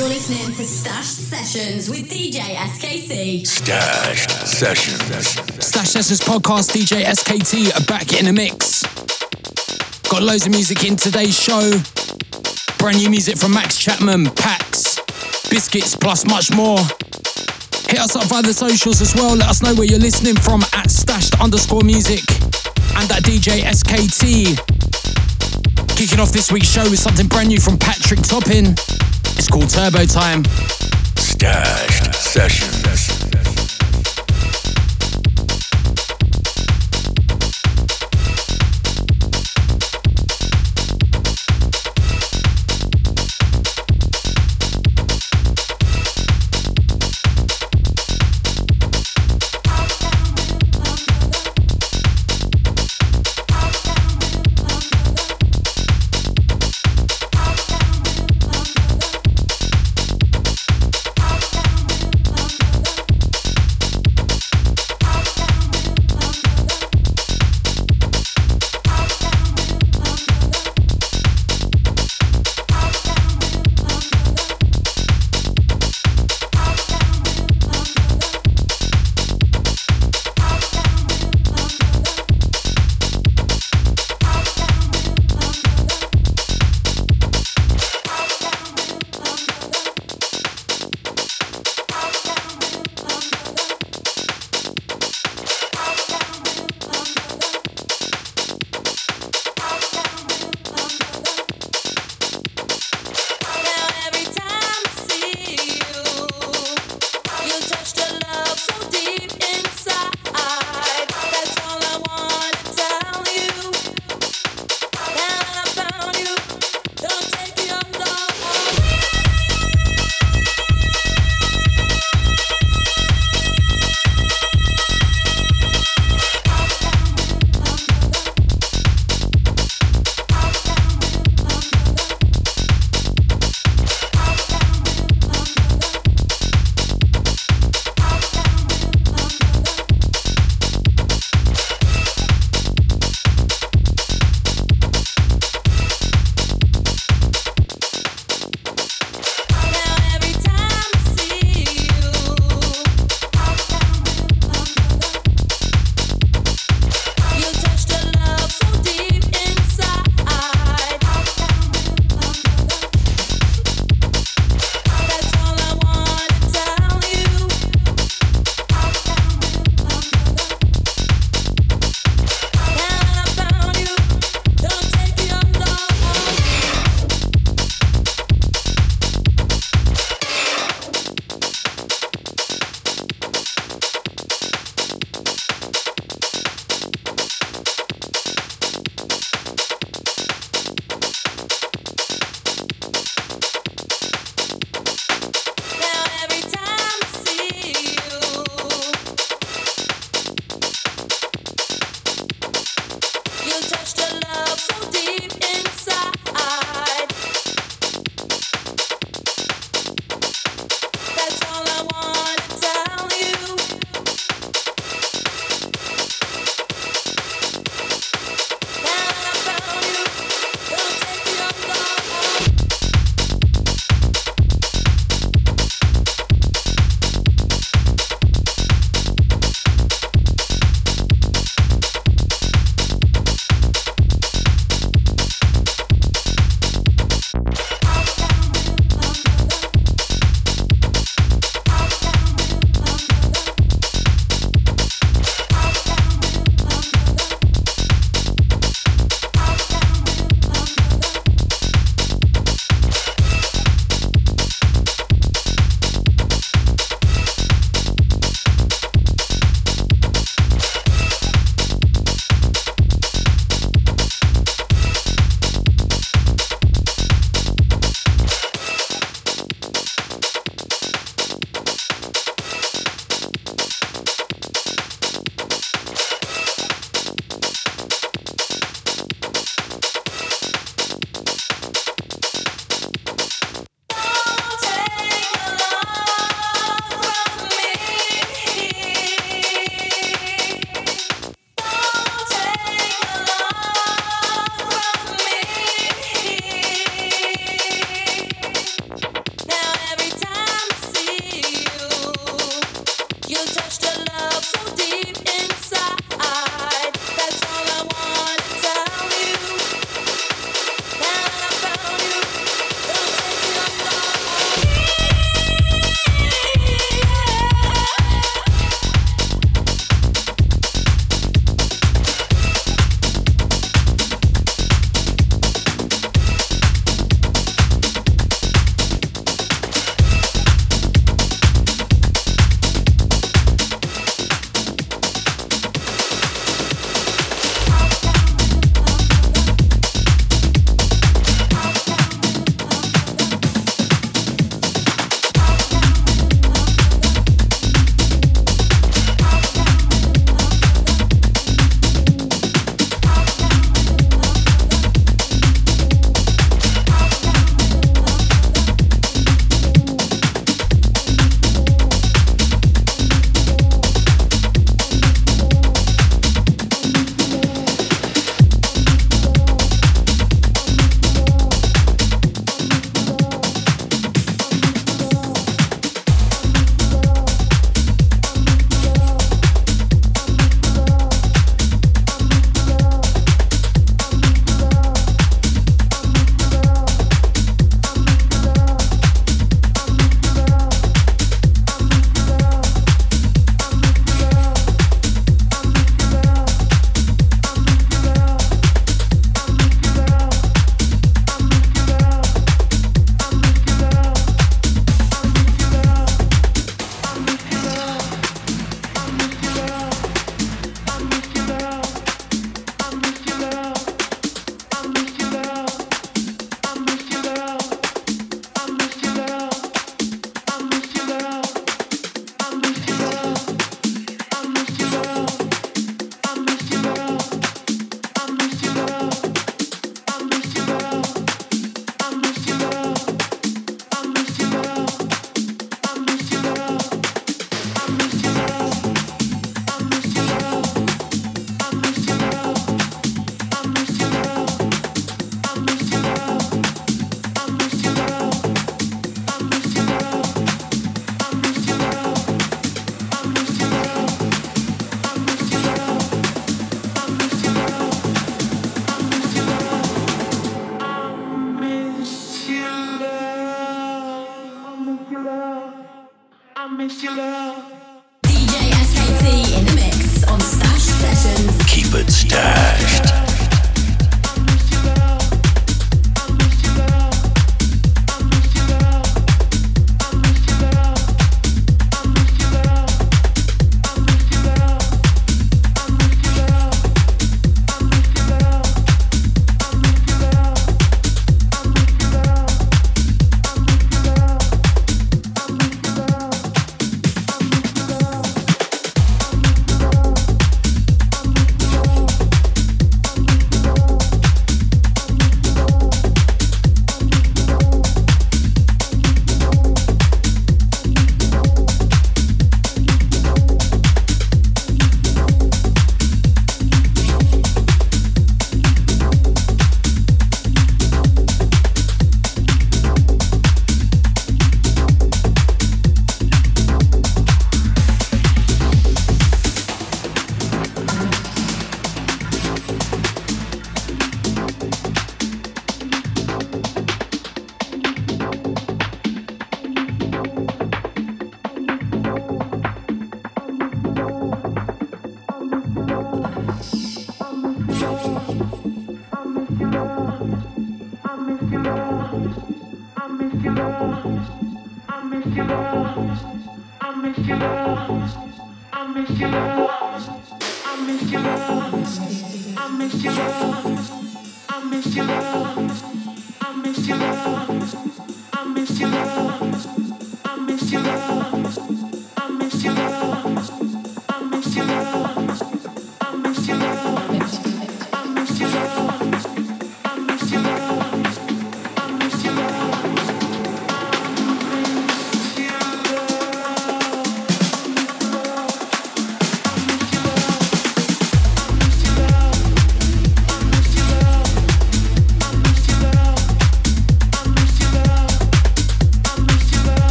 You're listening to Stash Sessions with DJ SKT. Stash Sessions. Stash Sessions podcast, DJ SKT are back in the mix. Got loads of music in today's show. Brand new music from Max Chapman, Pax, Biscuits, plus much more. Hit us up via the socials as well. Let us know where you're listening from at stashed underscore music and at DJ SKT. Kicking off this week's show with something brand new from Patrick Topping. It's called Turbo Time. Stash Sessions.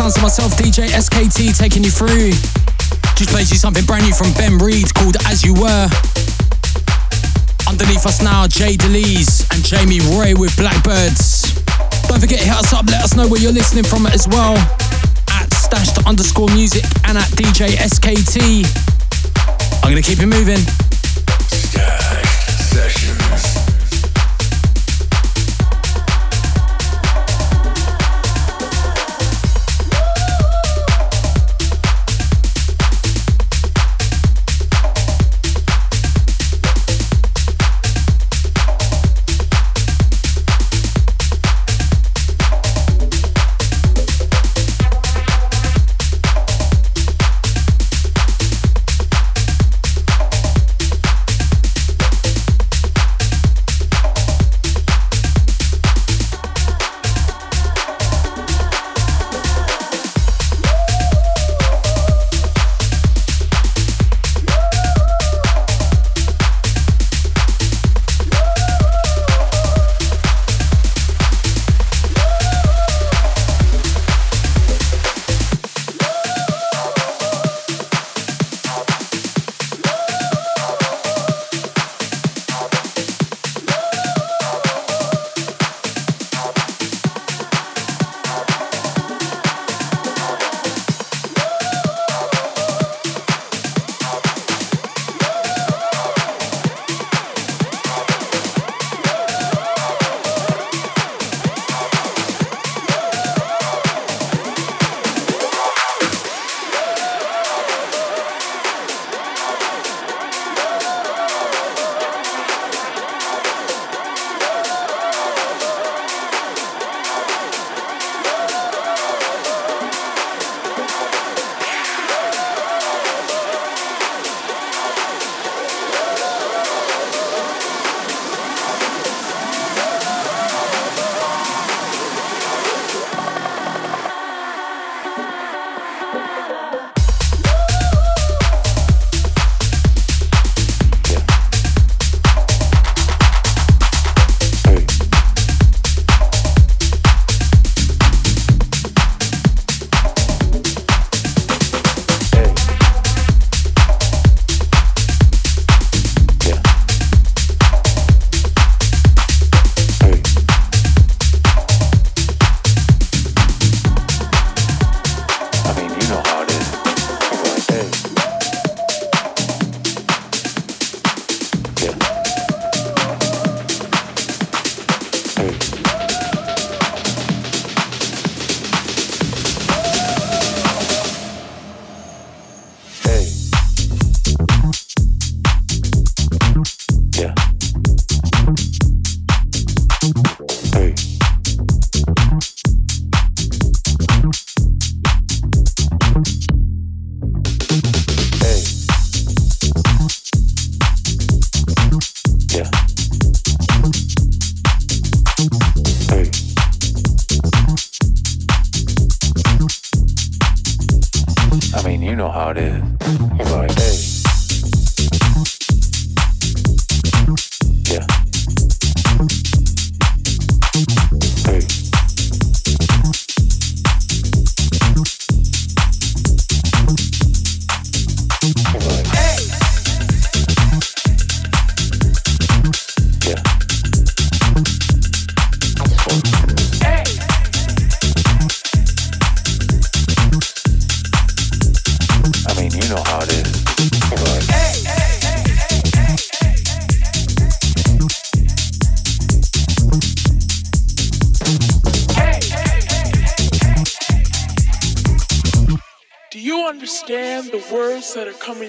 Sounds of myself, DJ SKT, taking you through. Just plays you something brand new from Ben Reed called As You Were. Underneath us now, Jay Delise and Jamie Ray with Blackbirds. Don't forget, hit us up, let us know where you're listening from as well. At stashed underscore music and at DJ SKT. I'm gonna keep it moving.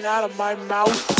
Out of my mouth.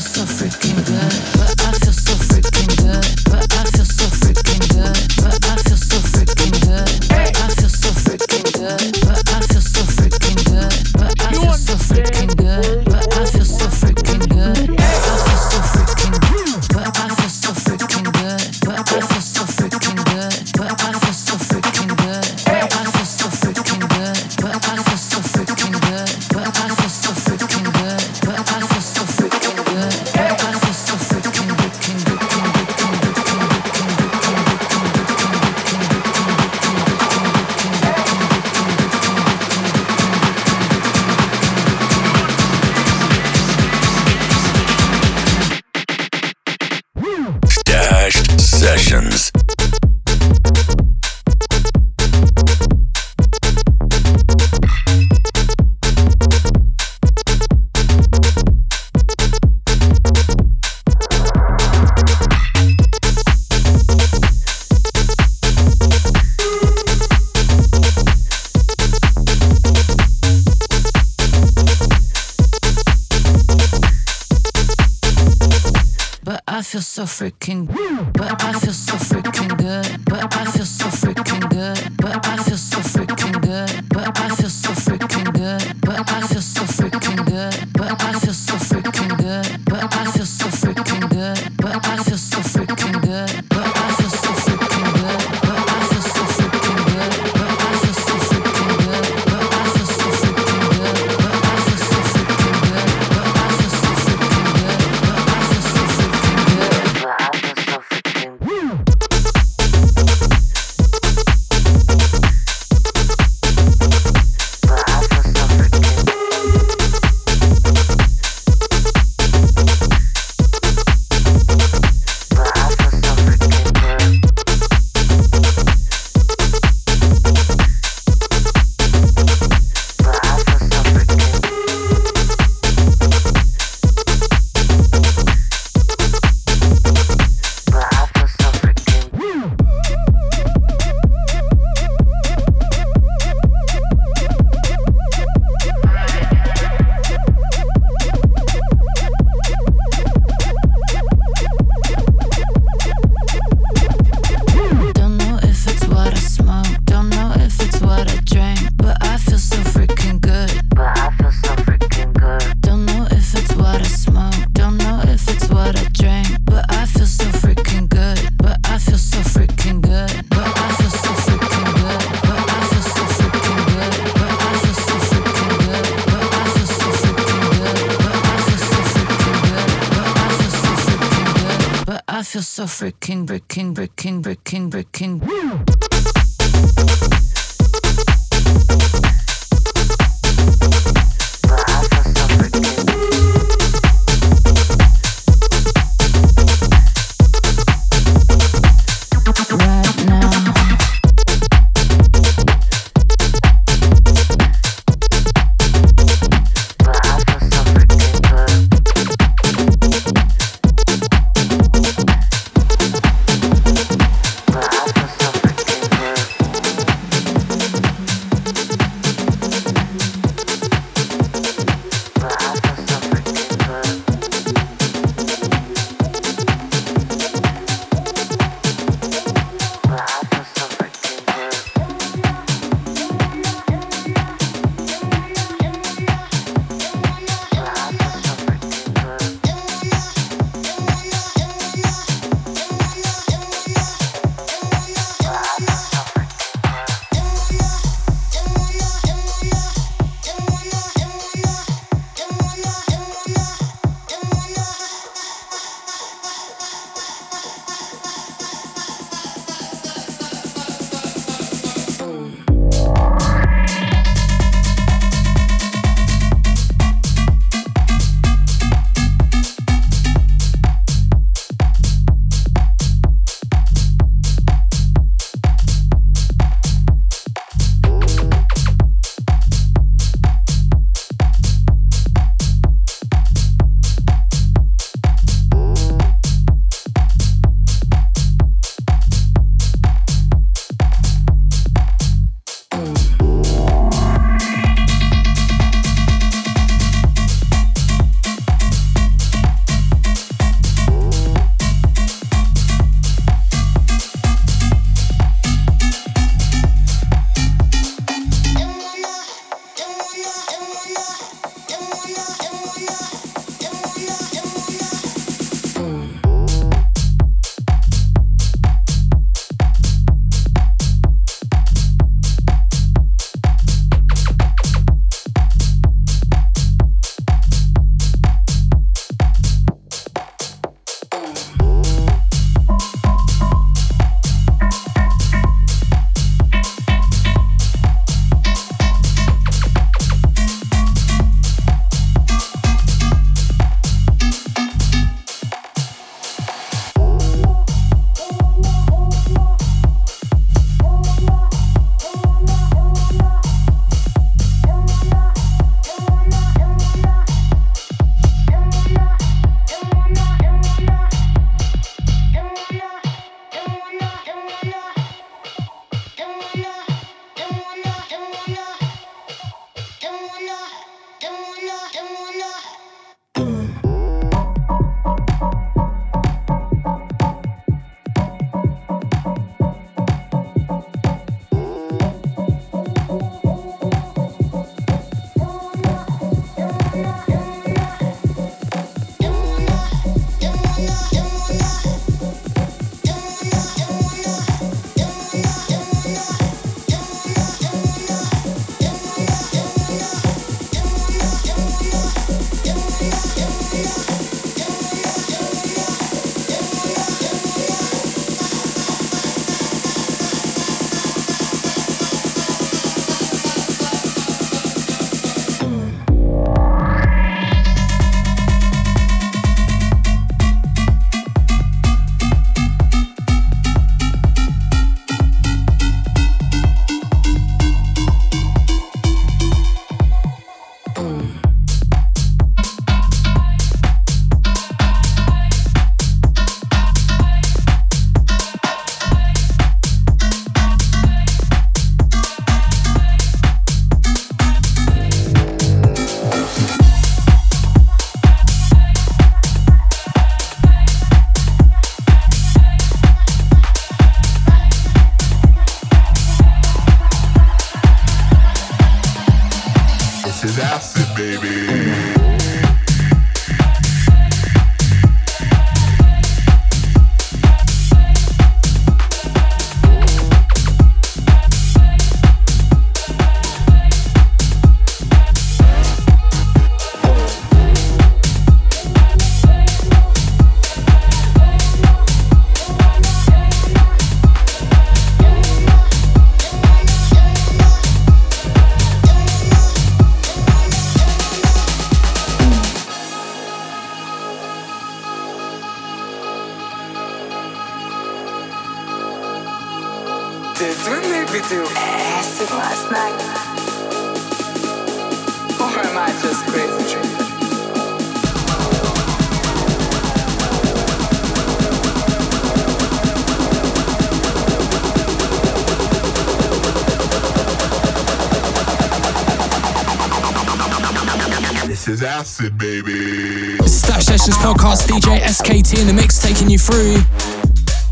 just through.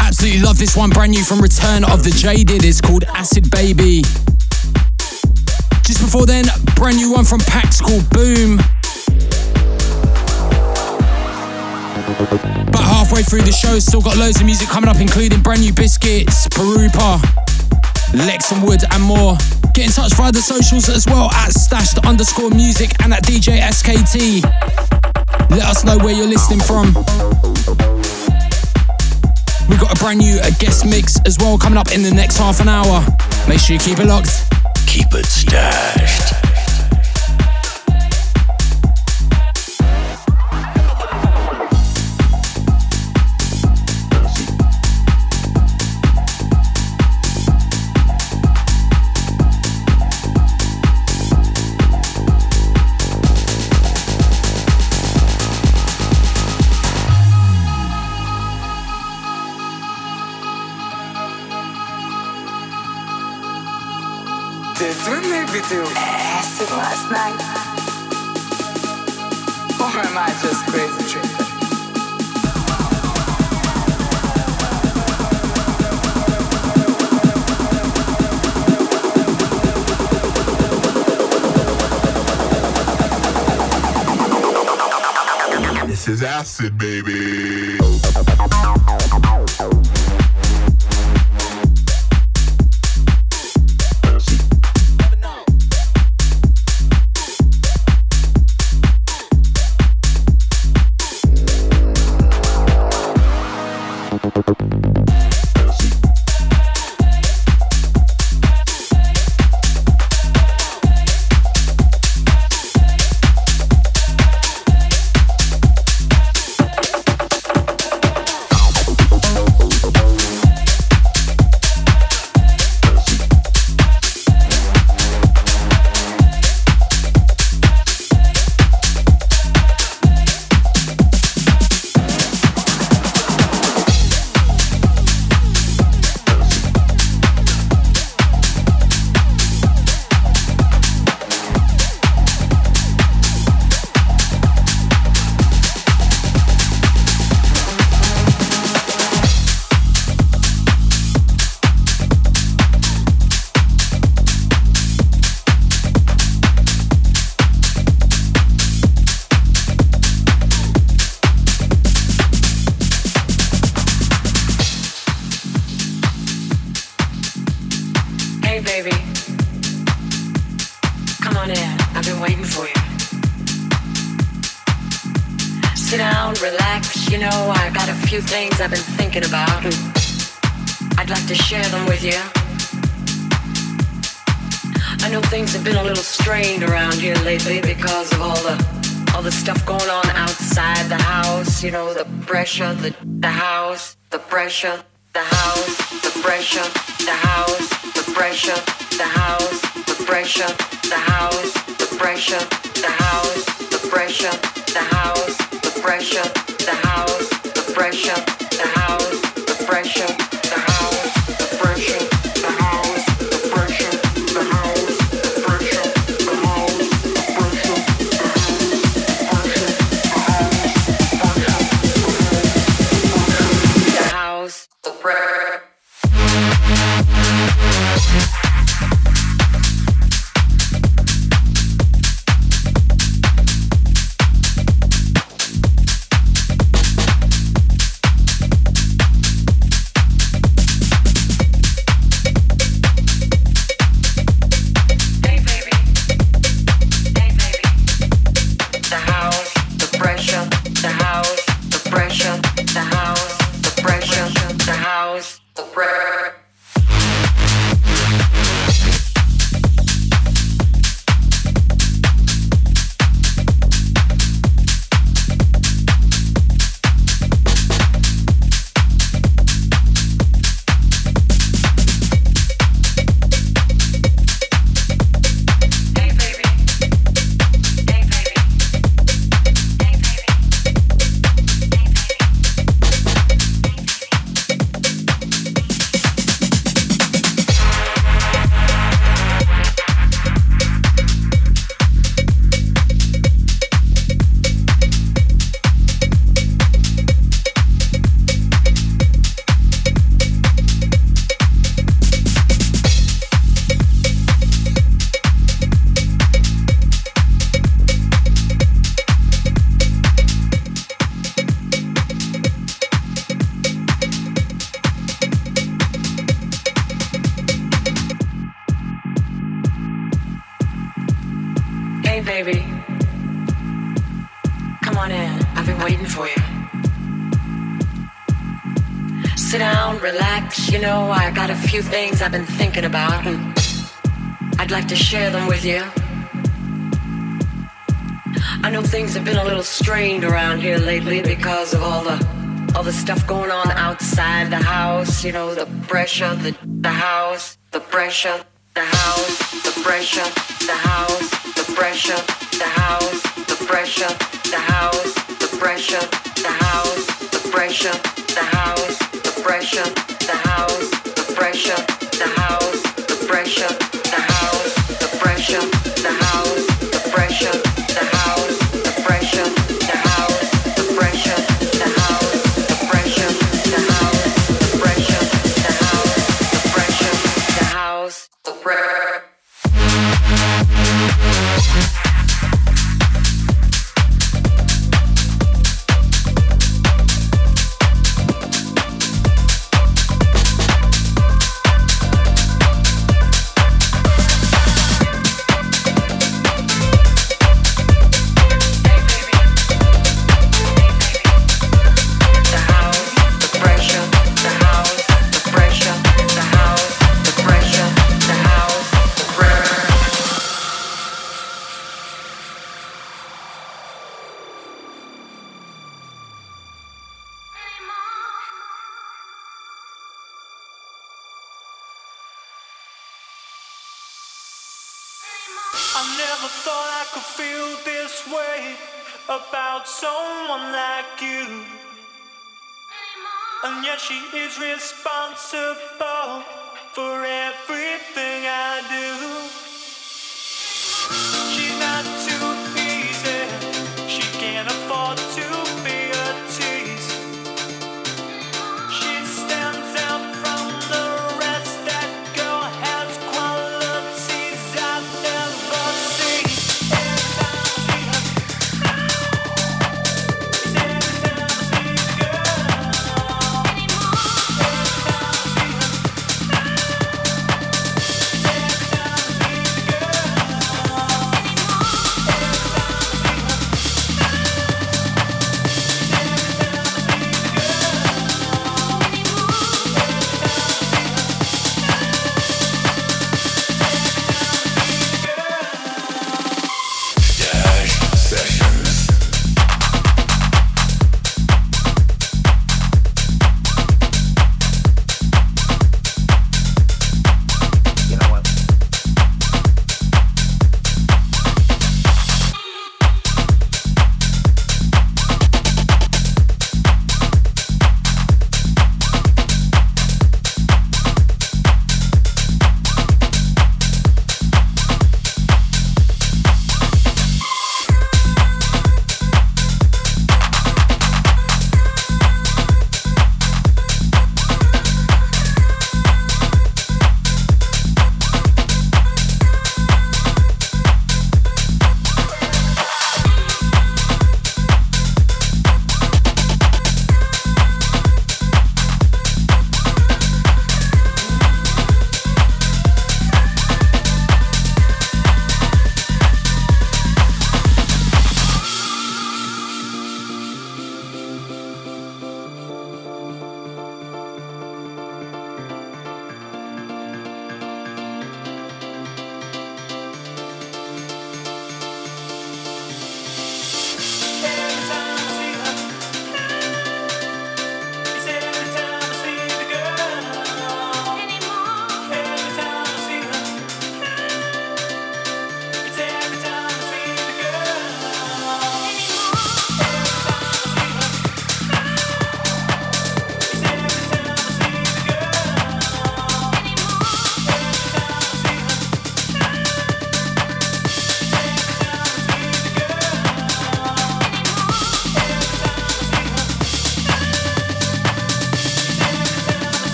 Absolutely love this one, brand new from Return of the Jaded. It's called Acid Baby. Just before then, brand new one from Pax called Boom. But halfway through the show, still got loads of music coming up, including brand new Biscits, Pirupa, Lex and Wood, and more. Get in touch via the socials as well at stashed underscore music and at DJ SKT. Let us know where you're listening from. We've got a brand new a guest mix as well coming up in the next half an hour. Make sure you keep it locked. Keep it stashed. you know, the pressure, the, the house, the pressure, the house, the pressure, the house, the pressure, the house, the pressure, the house, the pressure, the house, the pressure, the house, the pressure, the house, the pressure, the house, the pressure. the house. Know, the pressure, the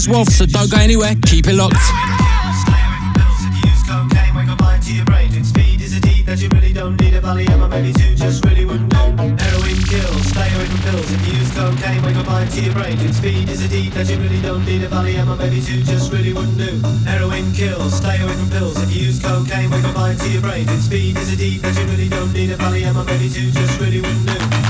as well, so don't go anywhere. Keep it locked. That you really don't need. A Valium or maybe two just really wouldn't do. Heroin kills, stay away from pills if you use cocaine, wake up bite to your brain. And speed is a deed that you really don't need. A Valium or maybe two just really wouldn't do. Heroin kills, stay away from pills if you use cocaine, wake up bite to your brain. And speed is a deed that you really don't need. A Valium or maybe two just really wouldn't do.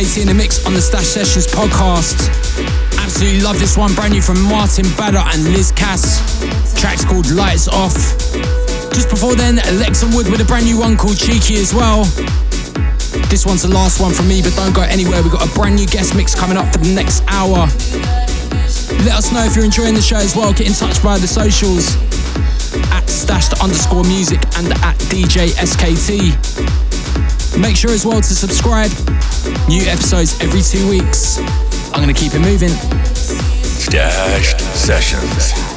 SKT in the mix on the Stash Sessions podcast. Absolutely love this one, brand new from Martin Bader and Liz Cass. Track's called Lights Off. Just before then, Alexa Wood with a brand new one called Cheeky as well. This one's the last one from me, but don't go anywhere. We've got a brand new guest mix coming up for the next hour. Let us know if you're enjoying the show as well. Get in touch via the socials at stashed underscore music and at DJ SKT. Make sure as well to subscribe. New episodes every two weeks. I'm going to keep it moving. Stashed Sessions.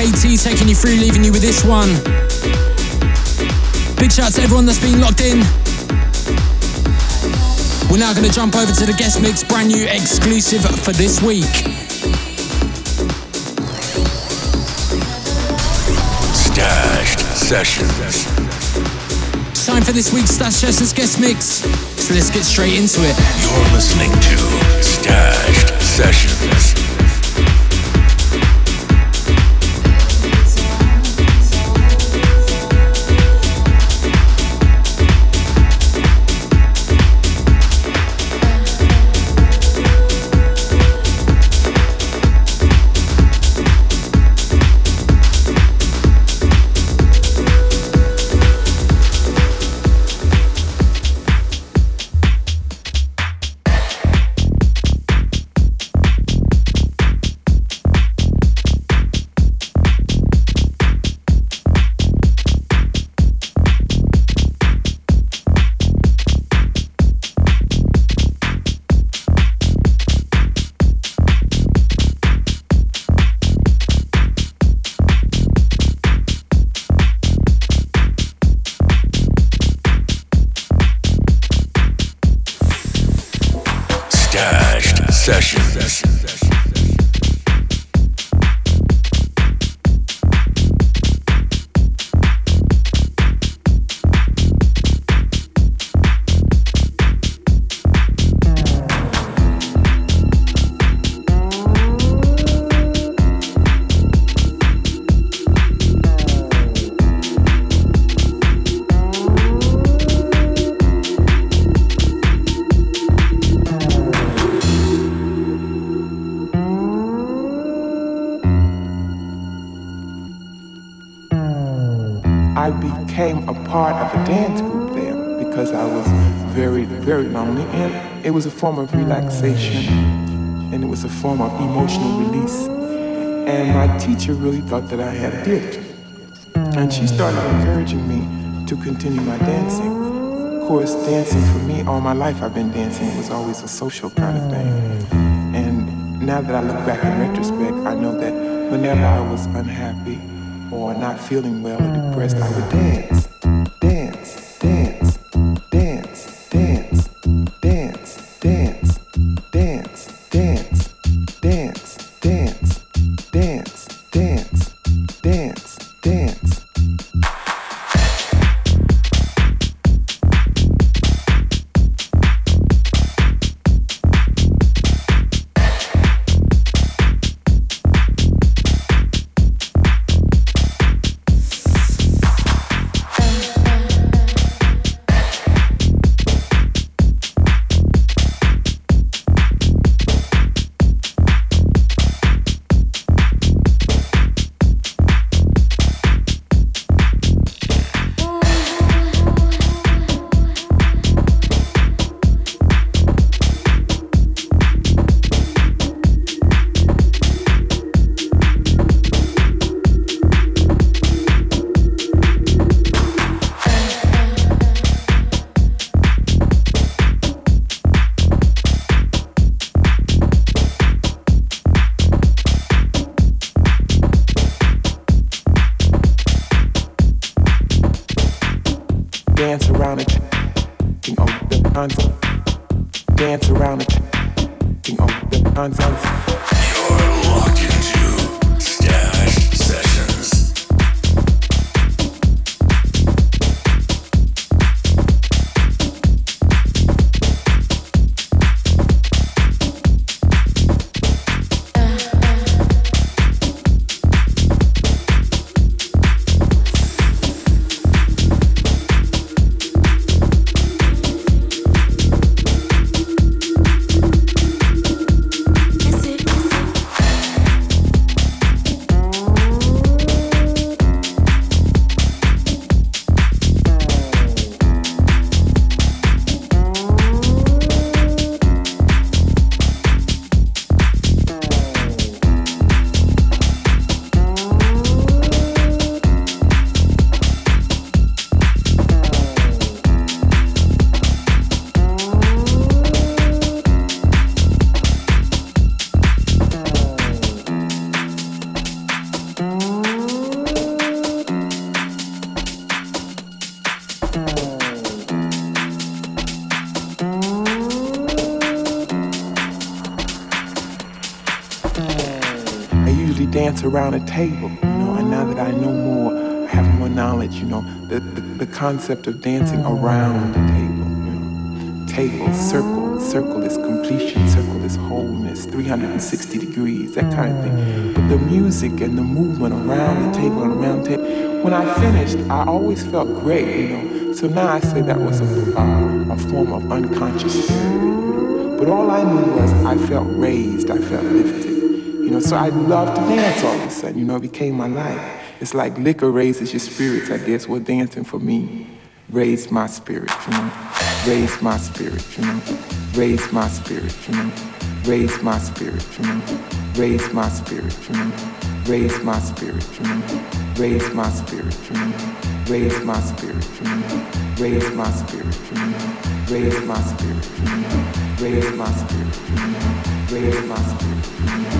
SKT taking you through, leaving you with this one. Big shout out to everyone that's been locked in. We're now going to jump over to the guest mix, brand new exclusive for this week. Stashed Sessions. It's time for this week's Stash Sessions guest mix. So let's get straight into it. You're listening to Stashed Sessions. Form of relaxation and it was a form of emotional release. And my teacher really thought that I had a gift. And she started encouraging me to continue my dancing. Of course, dancing for me, all my life I've been dancing. It was always a social kind of thing. And now that I look back in retrospect, I know that whenever I was unhappy or not feeling well or depressed, I would dance, dance, around a table, you know, and now that I know more, I have more knowledge, you know, the, the, the concept of dancing around the table, you know. Table, circle, circle is completion, circle is wholeness, 360 degrees, that kind of thing. But the music and the movement around the table and around the table, when I finished, I always felt great, you know. So now I say that was a, uh, a form of unconscious. But all I knew was I felt raised, I felt lifted. You know, so I loved to dance all of a sudden, you know, it became my life. It's like liquor raises your spirits, I guess. Well, dancing for me raised my spirit, you know, raised my spirit, you know, raised my spirit, you know, raised my spirit, you know, raised my spirit, you know, raised my spirit, you know, raised my spirit, you know, raised my spirit, you know, raised my spirit, you know, raised my spirit, you know, raised my spirit, you know, raised my spirit, you know.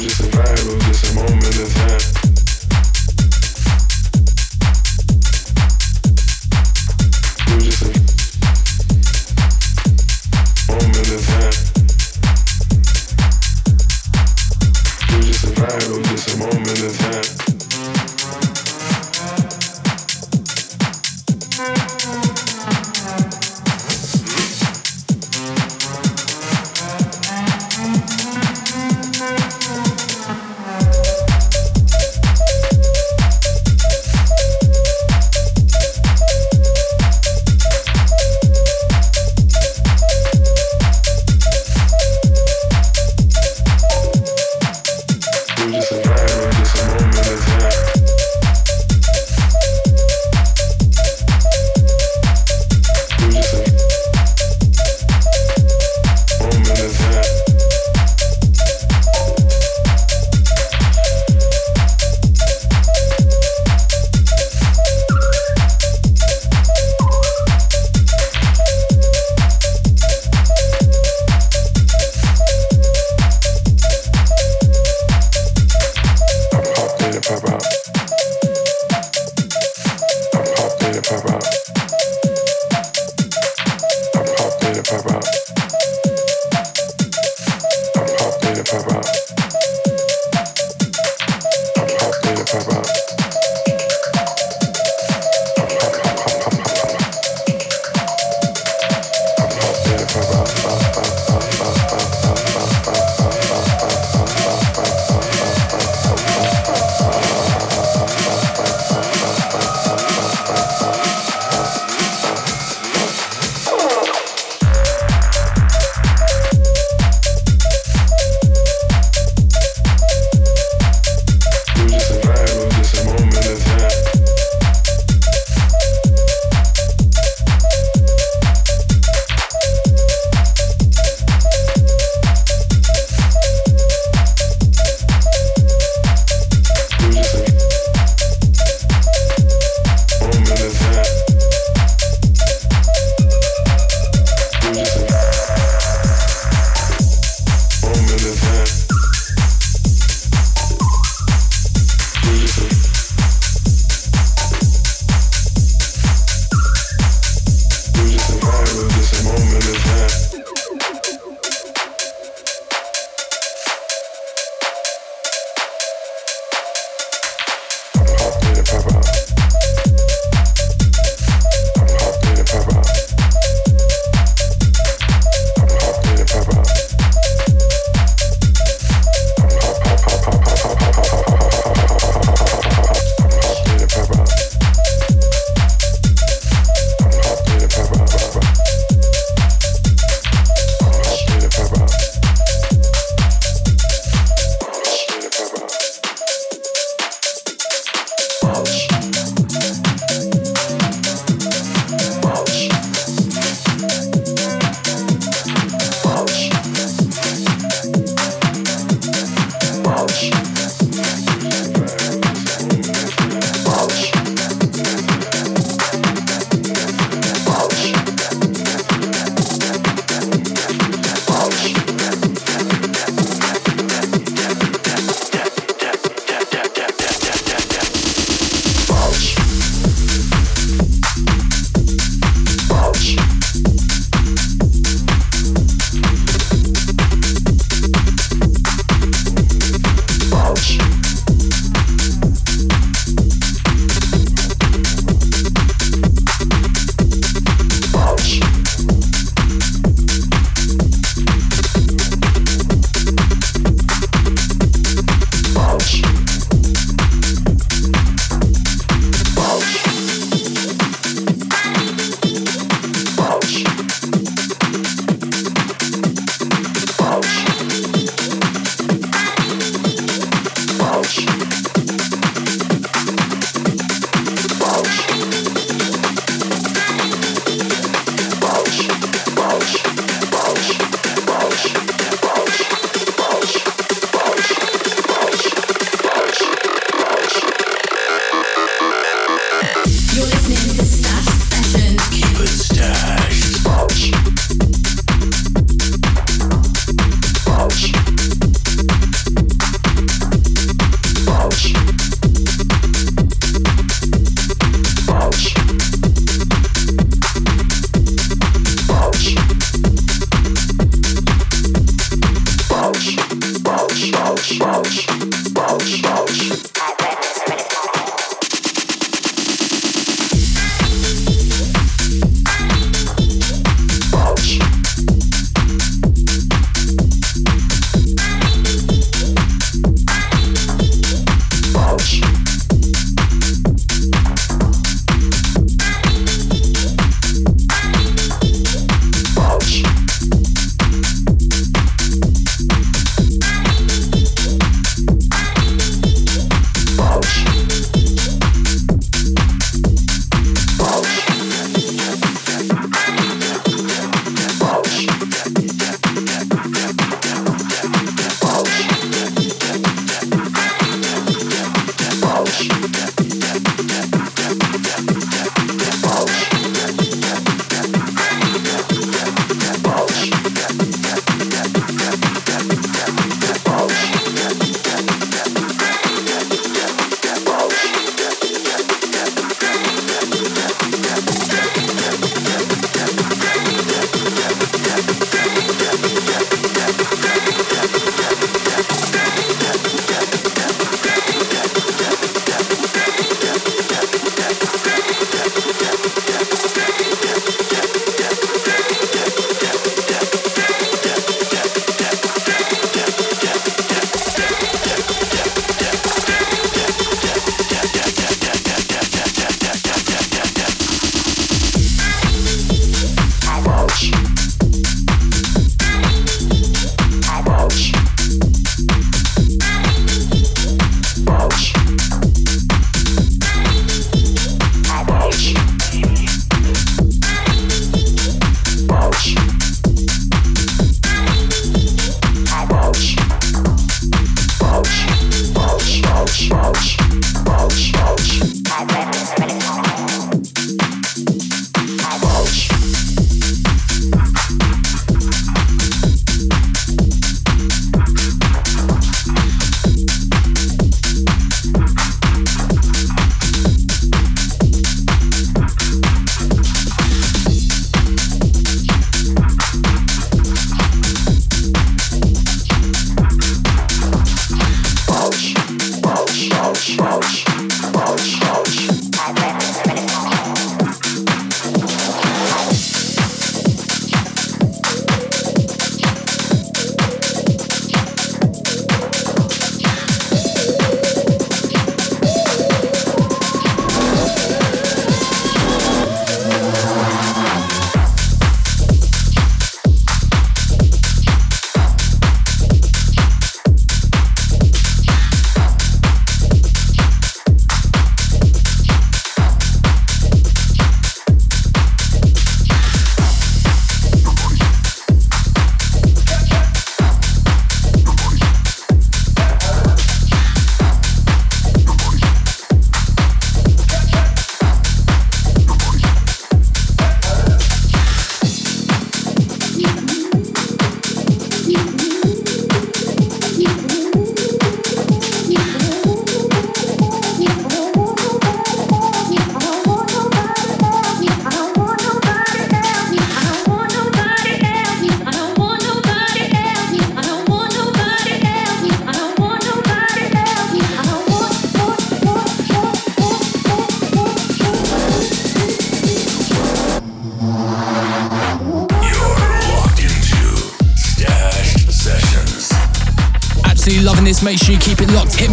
just a vibe of a moment of time.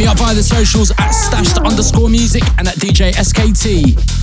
Up via the socials at stashed underscore music and at DJ SKT.